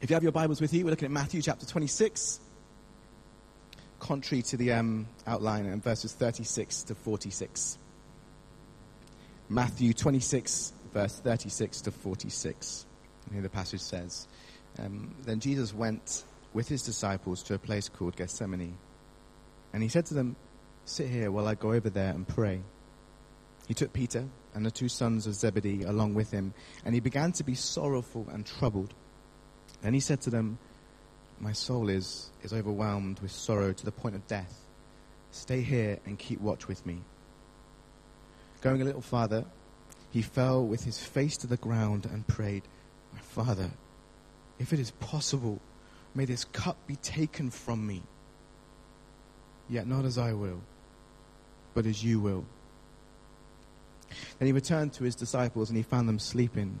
If you have your Bibles with you, we're looking at Matthew chapter 26, contrary to the um, outline, and verses 36 to 46. Matthew 26, verse 36 to 46. And here the passage says um, Then Jesus went with his disciples to a place called Gethsemane. And he said to them, Sit here while I go over there and pray. He took Peter and the two sons of Zebedee along with him, and he began to be sorrowful and troubled. Then he said to them, My soul is, is overwhelmed with sorrow to the point of death. Stay here and keep watch with me. Going a little farther, he fell with his face to the ground and prayed, My Father, if it is possible, may this cup be taken from me. Yet not as I will, but as you will. Then he returned to his disciples and he found them sleeping.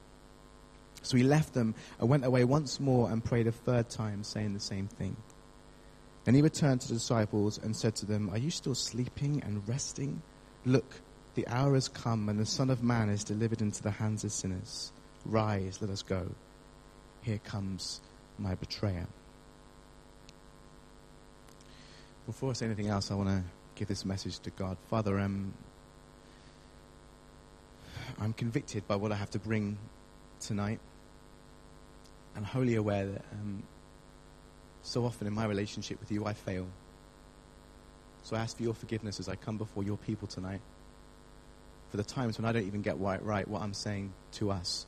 So he left them and went away once more and prayed a third time, saying the same thing. Then he returned to the disciples and said to them, Are you still sleeping and resting? Look, the hour has come, and the Son of Man is delivered into the hands of sinners. Rise, let us go. Here comes my betrayer. Before I say anything else, I want to give this message to God. Father, um, I'm convicted by what I have to bring tonight and wholly aware that um, so often in my relationship with you, I fail. So I ask for your forgiveness as I come before your people tonight for the times when I don't even get right what I'm saying to us.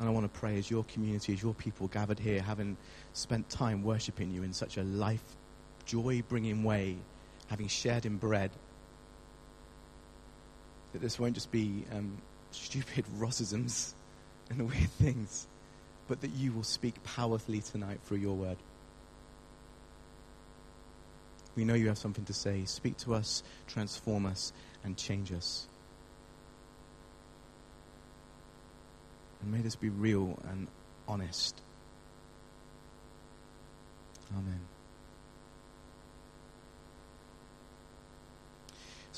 And I want to pray as your community, as your people gathered here, having spent time worshiping you in such a life, joy bringing way, having shared in bread, that this won't just be um, stupid Rossisms and the weird things, but that you will speak powerfully tonight through your word. We know you have something to say. Speak to us, transform us, and change us. And may this be real and honest. Amen.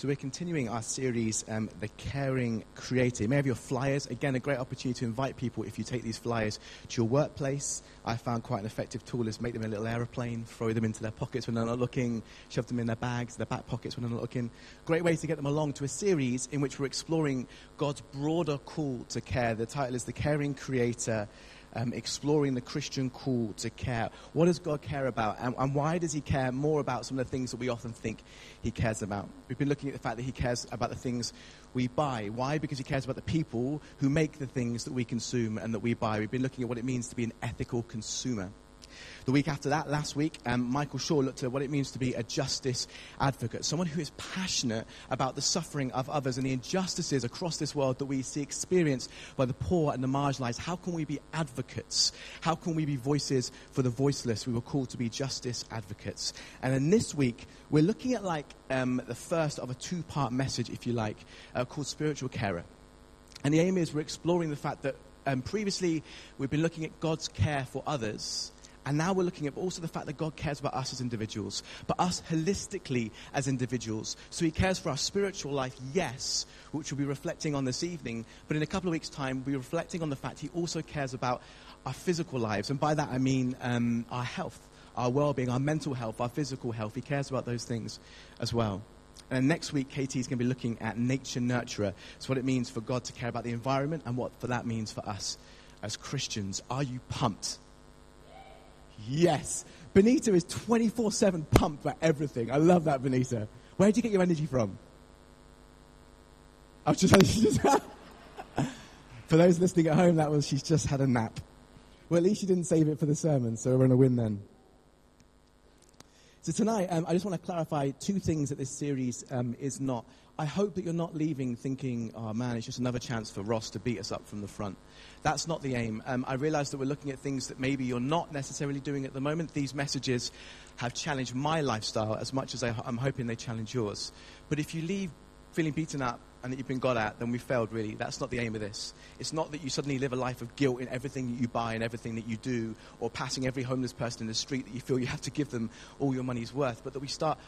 So we're continuing our series, um, The Caring Creator. You may have your flyers. Again, a great opportunity to invite people if you take these flyers to your workplace. I found quite an effective tool is make them a little aeroplane, throw them into their pockets when they're not looking, shove them in their bags, their back pockets when they're not looking. Great way to get them along to a series in which we're exploring God's broader call to care. The title is The Caring Creator um, exploring the Christian call to care. What does God care about? And, and, why does He care more about some of the things that we often think He cares about? We've been looking at the fact that He cares about the things we buy. Why? Because He cares about the people who make the things that we consume and that we buy. We've been looking at what it means to be an ethical consumer. The week after that, last week, um, Michael Shaw looked at what it means to be a justice advocate, someone who is passionate about the suffering of others and the injustices across this world that we see experienced by the poor and the marginalized. How can we be advocates? How can we be voices for the voiceless? We were called to be justice advocates. And then this week, we're looking at like um, the first of a two part message, if you like, uh, called Spiritual Carer. And the aim is we're exploring the fact that um, previously we've been looking at God's care for others and now we're looking at also the fact that God cares about us as individuals, but us holistically as individuals. So He cares for our spiritual life, yes, which we'll be reflecting on this evening. But in a couple of weeks' time, we'll be reflecting on the fact He also cares about our physical lives. And by that I mean um, our health, our well being, our mental health, our physical health. He cares about those things as well. And next week, Katie is going to be looking at nature nurturer. It's what it means for God to care about the environment and what that means for us as Christians. Are you pumped? Yes. Benita is 24 7 pumped for everything. I love that, Benita. Where do you get your energy from? I was just. for those listening at home, that was she's just had a nap. Well, at least she didn't save it for the sermon, so we're on a win then. So tonight, um, I just want to clarify two things that this series um, is not. I hope that you're not leaving thinking, oh man, it's just another chance for Ross to beat us up from the front. That's not the aim. Um, I realize that we're looking at things that maybe you're not necessarily doing at the moment. These messages have challenged my lifestyle as much as I, I'm hoping they challenge yours. But if you leave feeling beaten up and that you've been got at, then we failed really. That's not the aim of this. It's not that you suddenly live a life of guilt in everything that you buy and everything that you do, or passing every homeless person in the street that you feel you have to give them all your money's worth, but that we start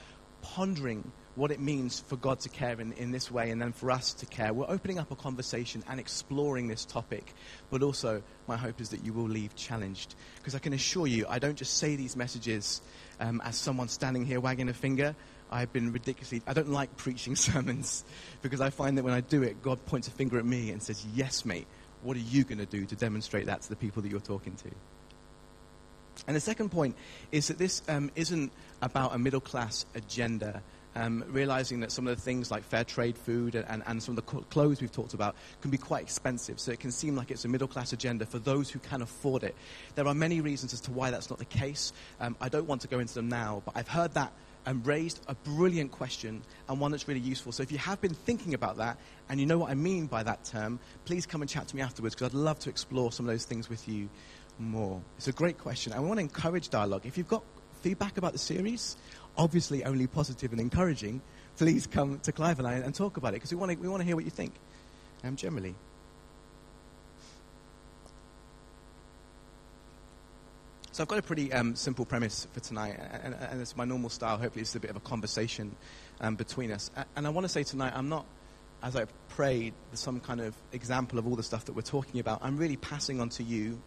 pondering what it means for God to care in, in this way and then for us to care. We're opening up a conversation and exploring this topic, but also my hope is that you will leave challenged. Because I can assure you, I don't just say these messages um, as someone standing here wagging a finger. I've been ridiculously, I don't like preaching sermons because I find that when I do it, God points a finger at me and says, Yes, mate, what are you going to do to demonstrate that to the people that you're talking to? And the second point is that this um, isn't about a middle class agenda. Um, realizing that some of the things like fair trade food and, and, and some of the clothes we've talked about can be quite expensive. So it can seem like it's a middle class agenda for those who can afford it. There are many reasons as to why that's not the case. Um, I don't want to go into them now, but I've heard that and raised a brilliant question and one that's really useful. So if you have been thinking about that and you know what I mean by that term, please come and chat to me afterwards because I'd love to explore some of those things with you more? It's a great question, we want to encourage dialogue. If you've got feedback about the series, obviously only positive and encouraging, please come to Clive and I and talk about it because we want to, we want to hear what you think, um, generally. So I've got a pretty um, simple premise for tonight, and, and, it's my normal style. Hopefully, it's a bit of a conversation um, between us. And I want to say tonight, I'm not, as I prayed, some kind of example of all the stuff that we're talking about. I'm really passing on to you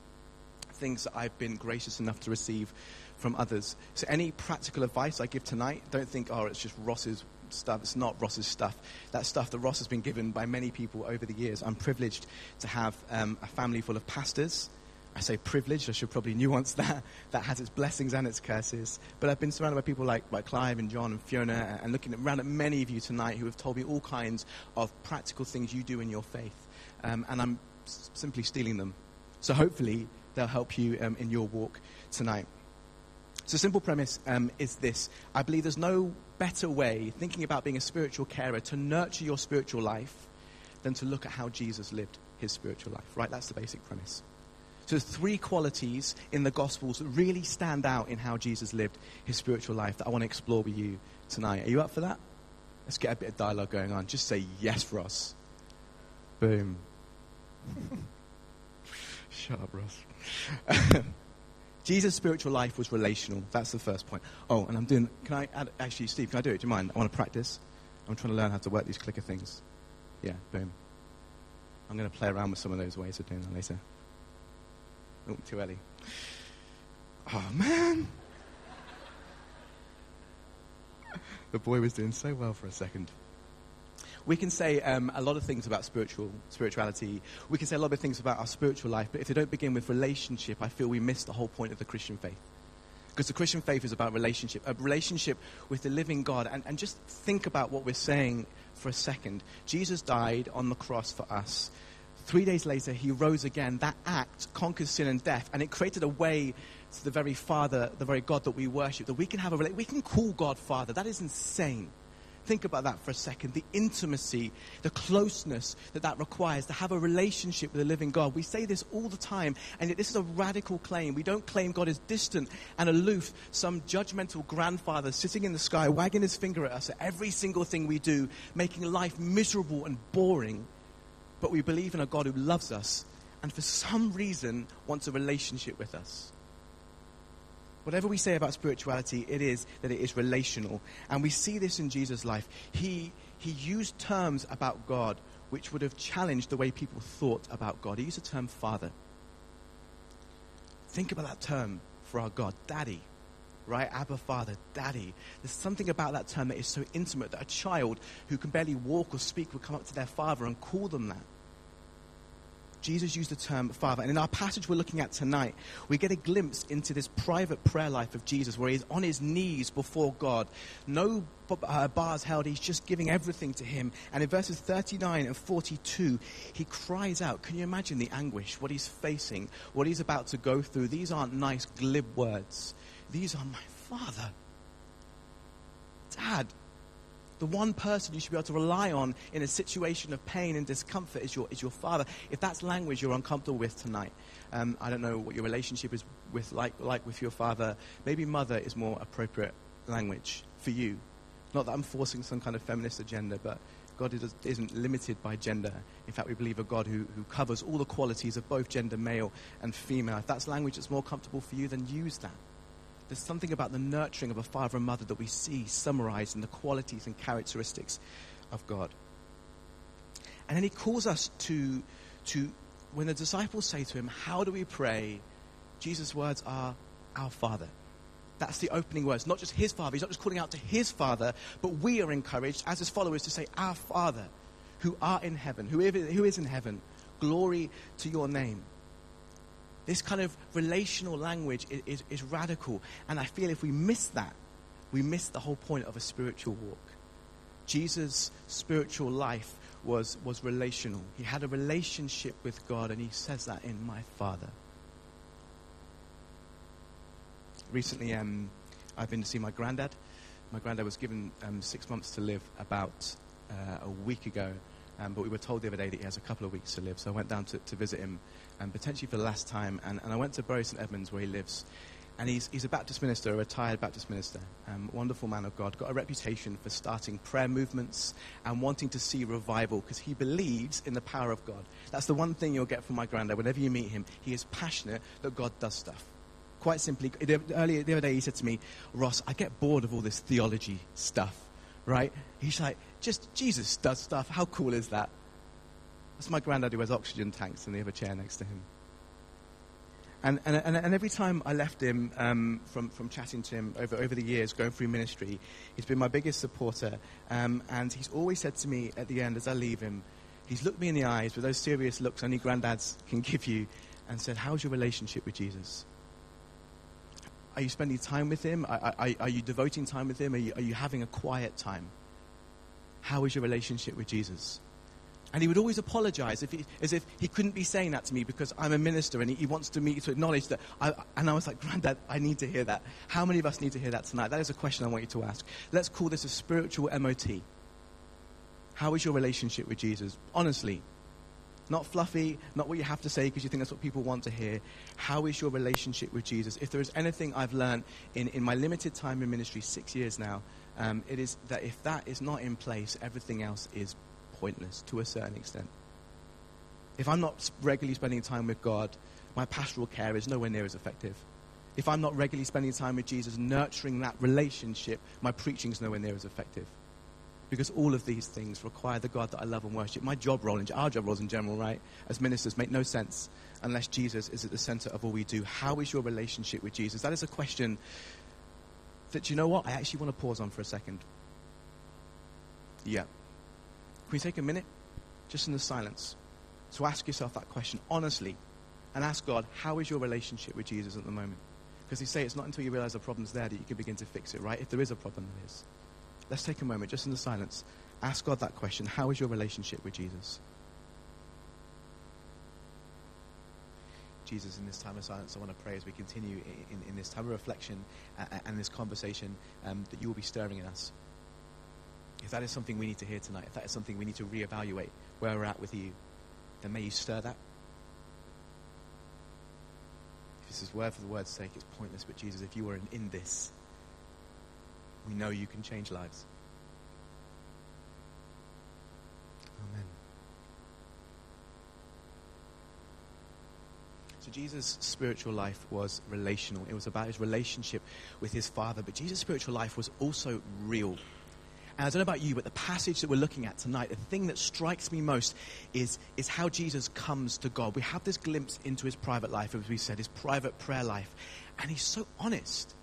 things that I've been gracious enough to receive from others. So, any practical advice I give tonight, don't think, oh, it's just Ross's stuff. It's not Ross's stuff. That stuff that Ross has been given by many people over the years. I'm privileged to have um, a family full of pastors. I say privileged, I should probably nuance that. That has its blessings and its curses. But I've been surrounded by people like, like Clive and John and Fiona, and looking around at many of you tonight who have told me all kinds of practical things you do in your faith. Um, and I'm s- simply stealing them. So hopefully they'll help you um, in your walk tonight. So, simple premise um, is this I believe there's no better way, thinking about being a spiritual carer, to nurture your spiritual life than to look at how Jesus lived his spiritual life, right? That's the basic premise. So, three qualities in the Gospels that really stand out in how Jesus lived his spiritual life that I want to explore with you tonight. Are you up for that? Let's get a bit of dialogue going on. Just say yes, Ross. Boom. Shut up, Ross. Jesus' spiritual life was relational. That's the first point. Oh, and I'm doing. Can I add, actually, Steve? Can I do it? Do you mind? I want to practice. I'm trying to learn how to work these clicker things. Yeah, boom. I'm going to play around with some of those ways of doing that later. Oh, too early. Oh man. the boy was doing so well for a second we can say um, a lot of things about spiritual spirituality. We can say a lot of things about our spiritual life, but if they don't begin with relationship, I feel we miss the whole point of the Christian faith. Because the Christian faith is about relationship, a relationship with the living God. And, and just think about what we're saying for a second. Jesus died on the cross for us. Three days later, he rose again. That act conquers sin and death, and it created a way to the very Father, the very God that we worship, that we can have a we can call God Father. That is insane. Think about that for a second. The intimacy, the closeness that that requires to have a relationship with the living God. We say this all the time, and yet this is a radical claim. We don't claim God is distant and aloof, some judgmental grandfather sitting in the sky, wagging his finger at us at every single thing we do, making life miserable and boring. But we believe in a God who loves us and for some reason wants a relationship with us. Whatever we say about spirituality, it is that it is relational. And we see this in Jesus' life. He, he used terms about God which would have challenged the way people thought about God. He used the term father. Think about that term for our God, daddy, right? Abba Father, Daddy. There's something about that term that is so intimate that a child who can barely walk or speak would come up to their father and call them that. Jesus used the term Father. And in our passage we're looking at tonight, we get a glimpse into this private prayer life of Jesus where he's on his knees before God. No uh, bars held, he's just giving everything to him. And in verses 39 and 42, he cries out. Can you imagine the anguish, what he's facing, what he's about to go through? These aren't nice, glib words. These are my Father. Dad, The one person you should be able to rely on in a situation of pain and discomfort is your, is your father. If that's language you're uncomfortable with tonight, um, I don't know what your relationship is with, like, like with your father. Maybe mother is more appropriate language for you. Not that I'm forcing some kind of feminist agenda, but God isn't limited by gender. In fact, we believe a God who, who covers all the qualities of both gender, male and female. If that's language that's more comfortable for you, then use that. There's something about the nurturing of a father and mother that we see summarized in the qualities and characteristics of God. And then he calls us to, to when the disciples say to him, How do we pray? Jesus' words are, Our Father. That's the opening words. Not just his Father. He's not just calling out to his Father, but we are encouraged as his followers to say, Our Father, who art in heaven, who is in heaven, glory to your name. This kind of relational language is, is, is radical. And I feel if we miss that, we miss the whole point of a spiritual walk. Jesus' spiritual life was, was relational. He had a relationship with God, and he says that in My Father. Recently, um, I've been to see my granddad. My granddad was given um, six months to live about uh, a week ago, um, but we were told the other day that he has a couple of weeks to live. So I went down to, to visit him, um, potentially for the last time, and, and I went to Bury St Edmunds where he lives. And he's, he's a Baptist minister, a retired Baptist minister, um, wonderful man of God, got a reputation for starting prayer movements and wanting to see revival because he believes in the power of God. That's the one thing you'll get from my granddad. Whenever you meet him, he is passionate that God does stuff quite simply, earlier the other day he said to me, Ross, I get bored of all this theology stuff, right? He's like, just Jesus does stuff. How cool is that? That's my granddad who has oxygen tanks in the other chair next to him. And, and, and, and every time I left him um, from, from chatting to him over, over the years, going through ministry, he's been my biggest supporter. Um, and he's always said to me at the end, as I leave him, he's looked me in the eyes with those serious looks only granddads can give you and said, How's your relationship with Jesus? Are you spending time with Him? Are, are, are you devoting time with Him? Are you, are you having a quiet time? How is your relationship with Jesus? And he would always apologize if he, as if he couldn't be saying that to me because I'm a minister and he, he wants to me to acknowledge that. I, and I was like, Granddad, I need to hear that. How many of us need to hear that tonight? That is a question I want you to ask. Let's call this a spiritual MOT. How is your relationship with Jesus? Honestly, not fluffy, not what you have to say because you think that's what people want to hear. How is your relationship with Jesus? If there is anything I've learned in, in my limited time in ministry, six years now, um, it is that if that is not in place, everything else is pointless to a certain extent. If I'm not regularly spending time with God, my pastoral care is nowhere near as effective. If I'm not regularly spending time with Jesus, nurturing that relationship, my preaching is nowhere near as effective. Because all of these things require the God that I love and worship. My job role, and our job roles in general, right, as ministers, make no sense unless Jesus is at the center of all we do. How is your relationship with Jesus? That is a question that, you know what, I actually want to pause on for a second. Yeah. Can we take a minute, just in the silence, to ask yourself that question honestly and ask God, how is your relationship with Jesus at the moment? Because you say it's not until you realize the problem's there that you can begin to fix it, right? If there is a problem, there is. Let's take a moment, just in the silence. Ask God that question How is your relationship with Jesus? Jesus, in this time of silence, I want to pray as we continue in, in, this time of reflection and, and this conversation um, that you will be stirring in us. If that is something we need to hear tonight, if that is something we need to reevaluate where we're at with you, then may you stir that. If this is word for the word's sake, it's pointless, but Jesus, if you are in, in this, we know you can change lives. Amen. So Jesus' spiritual life was relational. It was about his relationship with his Father. But Jesus' spiritual life was also real. And I don't know about you, but the passage that we're looking at tonight, the thing that strikes me most is, is how Jesus comes to God. We have this glimpse into his private life, as we said, his private prayer life. And he's so honest.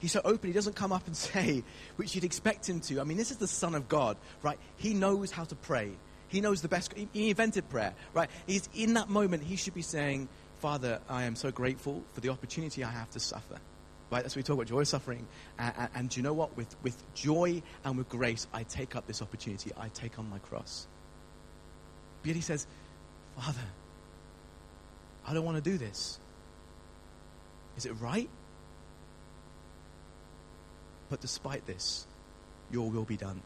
He's so open, he doesn't come up and say, which you'd expect him to. I mean, this is the Son of God, right? He knows how to pray. He knows the best. He invented prayer, right? He's in that moment, he should be saying, Father, I am so grateful for the opportunity I have to suffer. Right? That's what we talk about joy suffering. And, and, and do you know what? With, with joy and with grace, I take up this opportunity. I take on my cross. But he says, Father, I don't want to do this. Is it right? But despite this, your will be done.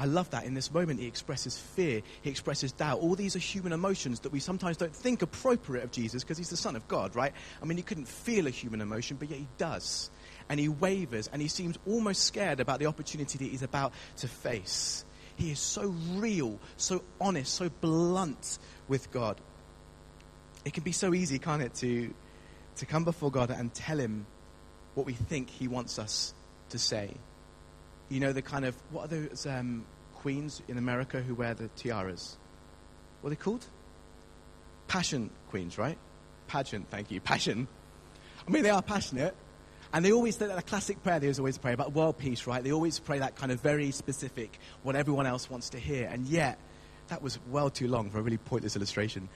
I love that. In this moment, he expresses fear, he expresses doubt. All these are human emotions that we sometimes don't think appropriate of Jesus because he's the Son of God, right? I mean, he couldn't feel a human emotion, but yet he does. And he wavers and he seems almost scared about the opportunity that he's about to face. He is so real, so honest, so blunt with God. It can be so easy, can't it, to, to come before God and tell him what we think he wants us to say you know, the kind of, what are those um, queens in America who wear the tiaras? What are they called? Passion queens, right? Pageant, thank you. Passion. I mean, they are passionate. And they always, that classic prayer they always pray about world peace, right? They always pray that kind of very specific, what everyone else wants to hear. And yet, that was well too long for a really pointless illustration.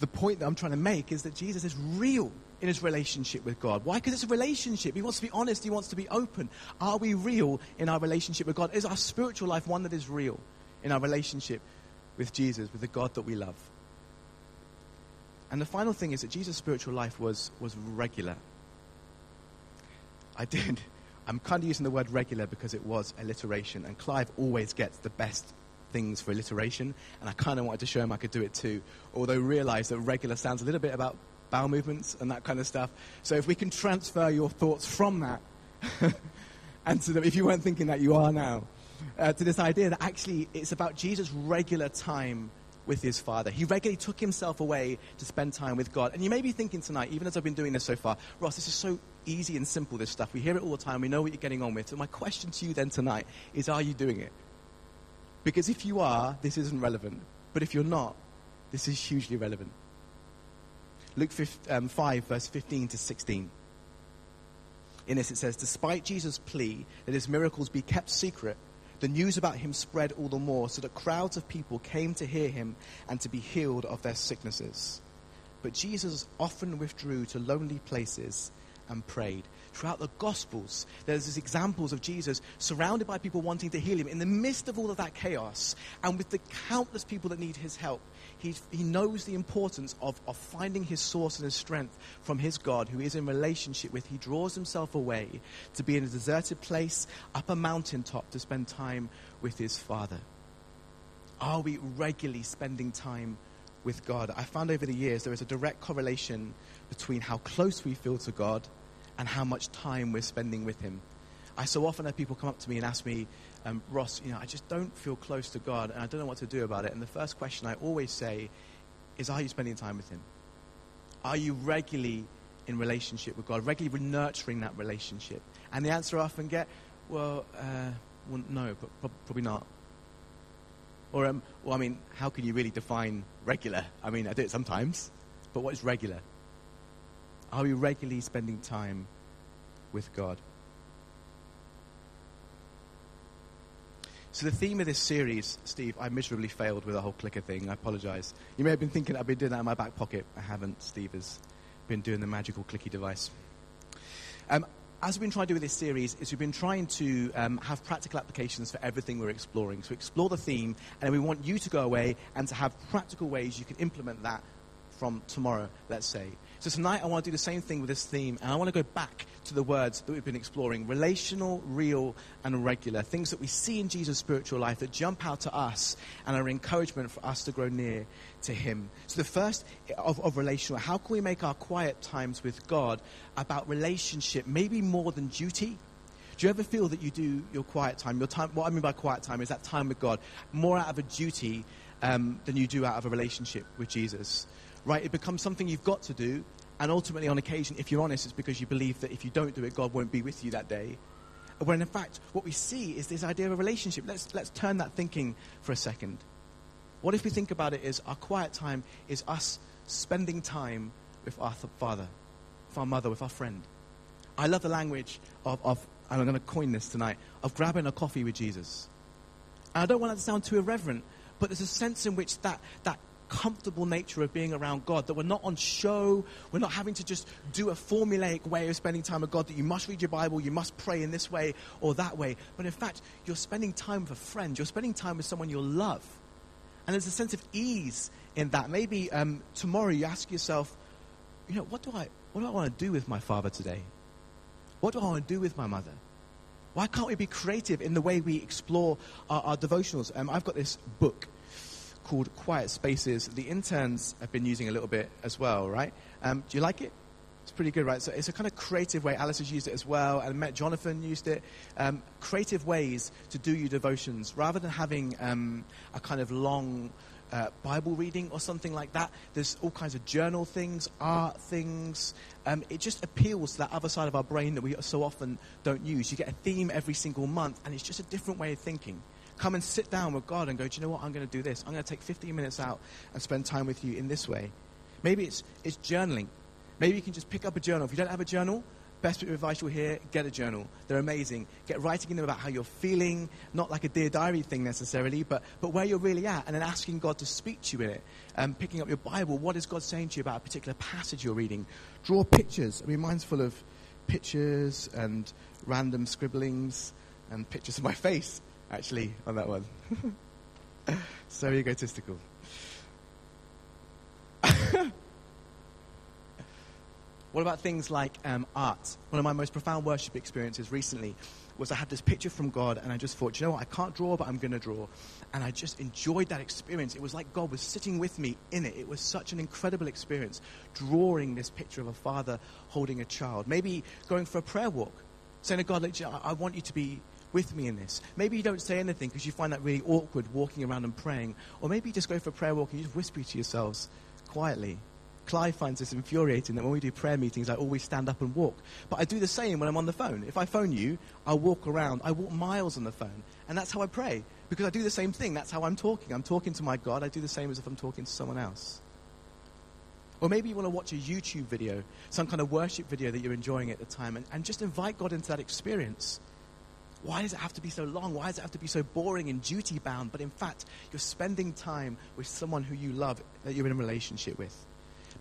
The point that I'm trying to make is that Jesus is real in his relationship with God. Why? Because it's a relationship. He wants to be honest, he wants to be open. Are we real in our relationship with God? Is our spiritual life one that is real in our relationship with Jesus, with the God that we love? And the final thing is that Jesus' spiritual life was, was regular. I did. I'm kind of using the word regular because it was alliteration, and Clive always gets the best things for alliteration, and I kind of wanted to show him I could do it too, although realize that regular sounds a little bit about bowel movements and that kind of stuff. So if we can transfer your thoughts from that, and to that if you weren't thinking that, you are now, uh, to this idea that actually it's about Jesus' regular time with his Father. He regularly took himself away to spend time with God. And you may be thinking tonight, even as I've been doing this so far, Ross, this is so easy and simple, this stuff. We hear it all the time. We know what you're getting on with. So my question to you then tonight is, are you doing it? Because if you are, this isn't relevant. But if you're not, this is hugely relevant. Luke 5, um, 5, verse 15 to 16. In this, it says, Despite Jesus' plea that his miracles be kept secret, the news about him spread all the more, so that crowds of people came to hear him and to be healed of their sicknesses. But Jesus often withdrew to lonely places and prayed. Throughout the Gospels, there's these examples of Jesus surrounded by people wanting to heal him in the midst of all of that chaos and with the countless people that need his help he, he knows the importance of, of finding his source and his strength from his God, who is in relationship with. He draws himself away to be in a deserted place, up a mountaintop, to spend time with his Father. Are we regularly spending time with God? I found over the years there is a direct correlation between how close we feel to God and how much time we're spending with Him. I so often have people come up to me and ask me, um, Ross, you know, I just don't feel close to God and I don't know what to do about it. And the first question I always say is, Are you spending time with Him? Are you regularly in relationship with God, regularly nurturing that relationship? And the answer I often get, Well, uh, well no, but probably not. Or, um, well, I mean, how can you really define regular? I mean, I do it sometimes, but what is regular? Are we regularly spending time with God? So the theme of this series, Steve, I miserably failed with the whole clicker thing. I apologize. You may have been thinking I've been doing that in my back pocket. I haven't. Steve has been doing the magical clicky device. Um, as we've been trying to do with this series, is we've been trying to um, have practical applications for everything we're exploring. So explore the theme, and we want you to go away and to have practical ways you can implement that from tomorrow, let's say. So tonight I want to do the same thing with this theme, and I want to go back to the words that we've been exploring relational, real, and regular. Things that we see in Jesus' spiritual life that jump out to us and are encouragement for us to grow near to Him. So the first of, of relational, how can we make our quiet times with God about relationship, maybe more than duty? Do you ever feel that you do your quiet time, your time, what I mean by quiet time is that time with God, more out of a duty um, than you do out of a relationship with Jesus? Right? It becomes something you've got to do. And ultimately, on occasion, if you're honest, it's because you believe that if you don't do it, God won't be with you that day. When in fact, what we see is this idea of a relationship. Let's, let's turn that thinking for a second. What if we think about it as our quiet time is us spending time with our th- father, with our mother, with our friend? I love the language of, of and I'm going to coin this tonight, of grabbing a coffee with Jesus. And I don't want that to sound too irreverent, but there's a sense in which that, that comfortable nature of being around God, that we're not on show, we're not having to just do a formulaic way of spending time with God, that you must read your Bible, you must pray in this way or that way. But in fact, you're spending time with a friend, you're spending time with someone you love. And there's a sense of ease in that. Maybe um, tomorrow you ask yourself, you know, what do I, what do I want to do with my father today? What do I want to do with my mother? Why can't we be creative in the way we explore our, our devotionals? Um, I've got this book called Quiet Spaces. The interns have been using a little bit as well, right? Um, do you like it? It's pretty good, right? So it's a kind of creative way. Alice has used it as well, and Met Jonathan used it. Um, creative ways to do your devotions rather than having um, a kind of long uh, Bible reading or something like that. There's all kinds of journal things, art things. Um, it just appeals to that other side of our brain that we so often don't use. You get a theme every single month, and it's just a different way of thinking. Come and sit down with God and go, do you know what? I'm going to do this. I'm going to take 15 minutes out and spend time with you in this way. Maybe it's, it's journaling. Maybe you can just pick up a journal. If you don't have a journal, best bit of advice you'll hear, get a journal. They're amazing. Get writing in them about how you're feeling, not like a Dear Diary thing necessarily, but, but where you're really at, and then asking God to speak to you in it. Um, picking up your Bible, what is God saying to you about a particular passage you're reading? Draw pictures. I mean, mine's full of pictures and random scribblings and pictures of my face, actually, on that one. so egotistical. What about things like um, art? One of my most profound worship experiences recently was I had this picture from God, and I just thought, you know what, I can't draw, but I'm going to draw. And I just enjoyed that experience. It was like God was sitting with me in it. It was such an incredible experience, drawing this picture of a father holding a child. Maybe going for a prayer walk, saying to God, I want you to be with me in this. Maybe you don't say anything because you find that really awkward walking around and praying. Or maybe you just go for a prayer walk and you just whisper to yourselves quietly, Clive finds this infuriating that when we do prayer meetings, I always stand up and walk. But I do the same when I'm on the phone. If I phone you, I'll walk around. I walk miles on the phone. And that's how I pray. Because I do the same thing. That's how I'm talking. I'm talking to my God. I do the same as if I'm talking to someone else. Or maybe you want to watch a YouTube video, some kind of worship video that you're enjoying at the time, and, and just invite God into that experience. Why does it have to be so long? Why does it have to be so boring and duty bound? But in fact, you're spending time with someone who you love, that you're in a relationship with.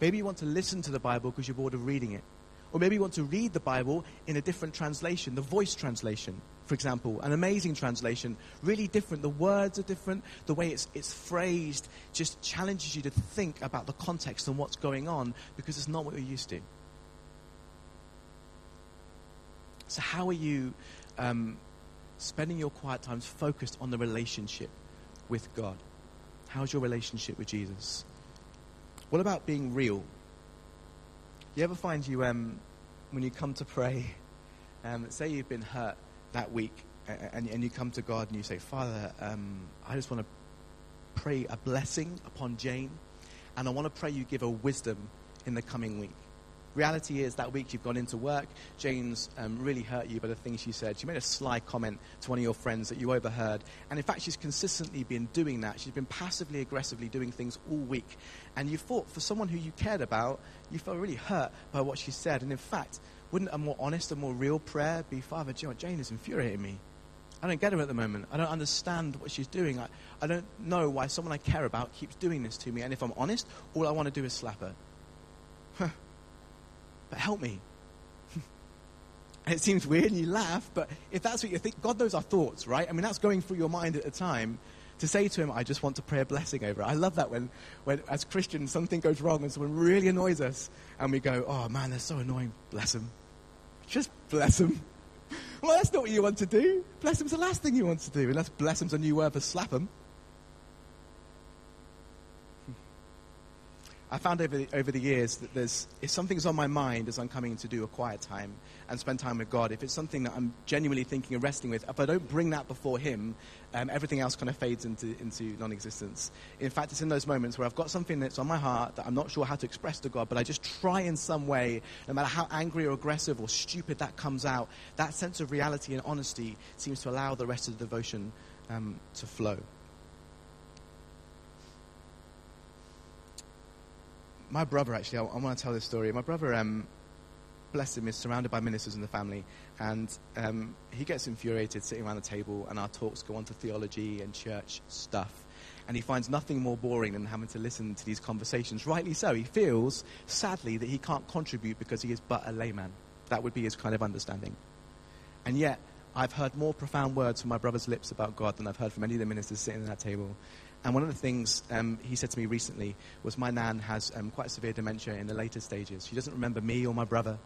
Maybe you want to listen to the Bible because you're bored of reading it. Or maybe you want to read the Bible in a different translation, the voice translation, for example, an amazing translation, really different. The words are different. The way it's, it's phrased just challenges you to think about the context and what's going on because it's not what you're used to. So, how are you um, spending your quiet times focused on the relationship with God? How's your relationship with Jesus? What about being real? You ever find you, um, when you come to pray, um, say you've been hurt that week, and, and, you come to God and you say, Father, um, I just want to pray a blessing upon Jane, and I want to pray you give her wisdom in the coming week. Reality is that week you've gone into work, Jane's um, really hurt you by the things she said. She made a sly comment to one of your friends that you overheard. And in fact, she's consistently been doing that. She's been passively aggressively doing things all week. And you thought, for someone who you cared about, you felt really hurt by what she said. And in fact, wouldn't a more honest and more real prayer be, Father, know, Jane is infuriating me. I don't get her at the moment. I don't understand what she's doing. I, I don't know why someone I care about keeps doing this to me. And if I'm honest, all I want to do is slap her but help me. and it seems weird and you laugh, but if that's what you think, God knows our thoughts, right? I mean, that's going through your mind at the time. To say to him, I just want to pray a blessing over it. I love that when, when, as Christians, something goes wrong and someone really annoys us, and we go, oh man, they're so annoying. Bless them. Just bless them. Well, that's not what you want to do. Bless them's the last thing you want to do, unless bless them's a new word for slap them. I found over the, over the years that there's, if something's on my mind as I'm coming to do a quiet time and spend time with God, if it's something that I'm genuinely thinking and wrestling with, if I don't bring that before Him, um, everything else kind of fades into, into non existence. In fact, it's in those moments where I've got something that's on my heart that I'm not sure how to express to God, but I just try in some way, no matter how angry or aggressive or stupid that comes out, that sense of reality and honesty seems to allow the rest of the devotion um, to flow. My brother, actually, I, I want to tell this story. My brother, um, bless him, is surrounded by ministers in the family, and um, he gets infuriated sitting around the table, and our talks go on to theology and church stuff. And he finds nothing more boring than having to listen to these conversations. Rightly so. He feels, sadly, that he can't contribute because he is but a layman. That would be his kind of understanding. And yet, I've heard more profound words from my brother's lips about God than I've heard from any of the ministers sitting at that table. And one of the things um, he said to me recently was my nan has um, quite severe dementia in the later stages. She doesn't remember me or my brother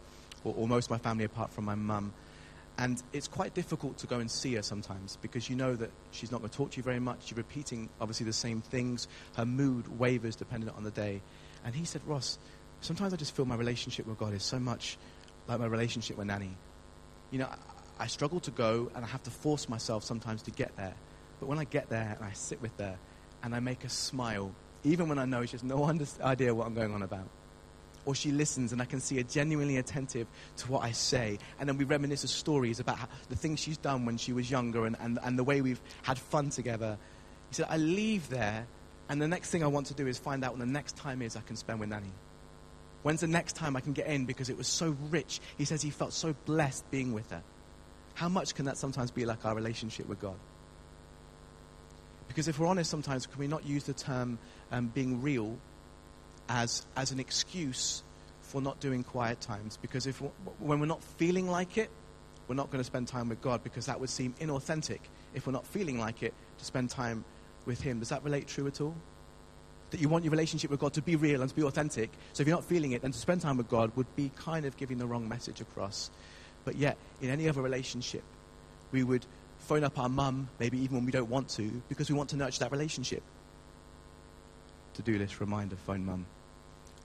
or, or most of my family apart from my mum. And it's quite difficult to go and see her sometimes because you know that she's not going to talk to you very much. You're repeating, obviously, the same things. Her mood wavers depending on the day. And he said, Ross, sometimes I just feel my relationship with God is so much like my relationship with Nanny. You know, I, I struggle to go and I have to force myself sometimes to get there. But when I get there and I sit with her and I make her smile, even when I know she has no under- idea what I'm going on about, or she listens and I can see her genuinely attentive to what I say. And then we reminisce of stories about how, the things she's done when she was younger and, and, and the way we've had fun together. He said, I leave there, and the next thing I want to do is find out when the next time is I can spend with Nanny. When's the next time I can get in because it was so rich? He says he felt so blessed being with her. How much can that sometimes be like our relationship with God? Because if we're honest, sometimes can we not use the term um, being real as, as an excuse for not doing quiet times. Because if, when we're not feeling like it, we're not going to spend time with God because that would seem inauthentic if we're not feeling like it to spend time with Him. Does that relate true at all? That you want your relationship with God to be real and to be authentic. So if you're not feeling it, then to spend time with God would be kind of giving the wrong message across. But yet, in any other relationship, we would phone up our mum, maybe even when we don't want to, because we want to nurture that relationship. To do list reminder phone mum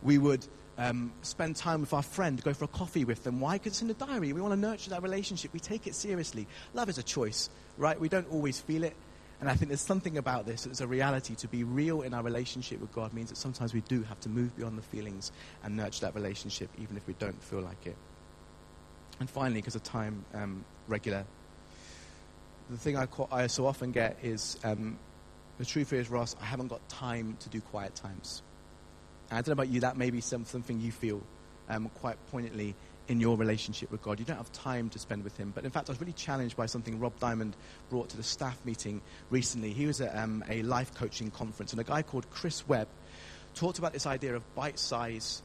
we would um, spend time with our friend, go for a coffee with them. Why? Because it's in the diary. We want to nurture that relationship. We take it seriously. Love is a choice, right? We don't always feel it. And I think there's something about this that's a reality. To be real in our relationship with God means that sometimes we do have to move beyond the feelings and nurture that relationship, even if we don't feel like it. And finally, because of time, um, regular. The thing I, call, I, so often get is um, the truth is, Ross, I haven't got time to do quiet times. And I don't know about you, that may be some, something you feel um, quite poignantly in your relationship with God. You don't have time to spend with Him. But in fact, I was really challenged by something Rob Diamond brought to the staff meeting recently. He was at um, a life coaching conference, and a guy called Chris Webb talked about this idea of bite size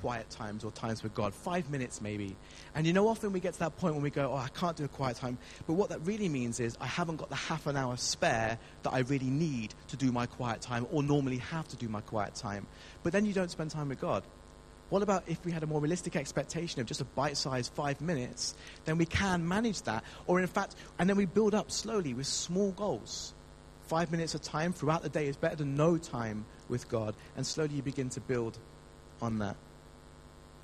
quiet times or times with God, five minutes maybe. And you know, often we get to that point when we go, oh, I can't do a quiet time. But what that really means is I haven't got the half an hour spare that I really need to do my quiet time or normally have to do my quiet time. But then you don't spend time with God. What about if we had a more realistic expectation of just a bite sized five minutes? Then we can manage that. Or, in fact, and then we build up slowly with small goals. Five minutes of time throughout the day is better than no time with God. And slowly you begin to build on that.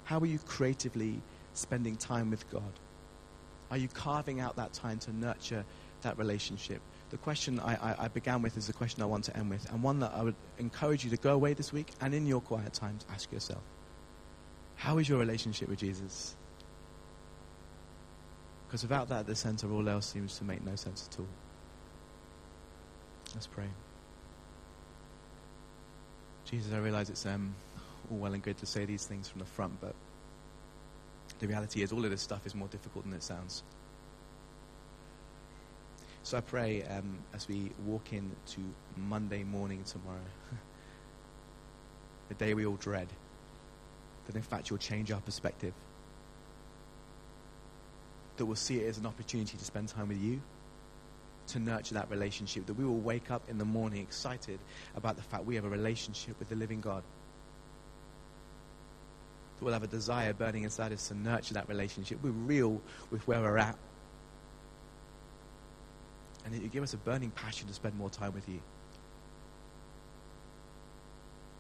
How are you creatively spending time with God? Are you carving out that time to nurture that relationship? The question I, I, I, began with is the question I want to end with, and one that I would encourage you to go away this week and in your quiet times ask yourself How is your relationship with Jesus? Because without that at the center, all else seems to make no sense at all. Let's pray. Jesus, I realize it's um, all well and good to say these things from the front, but the reality is all of this stuff is more difficult than it sounds. So I pray um, as we walk into Monday morning tomorrow, the day we all dread, that in fact you'll change our perspective. That we'll see it as an opportunity to spend time with you, to nurture that relationship. That we will wake up in the morning excited about the fact we have a relationship with the living God we'll have a desire burning inside us to nurture that relationship. We're real with where we're at. And you give us a burning passion to spend more time with you.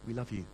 We love you.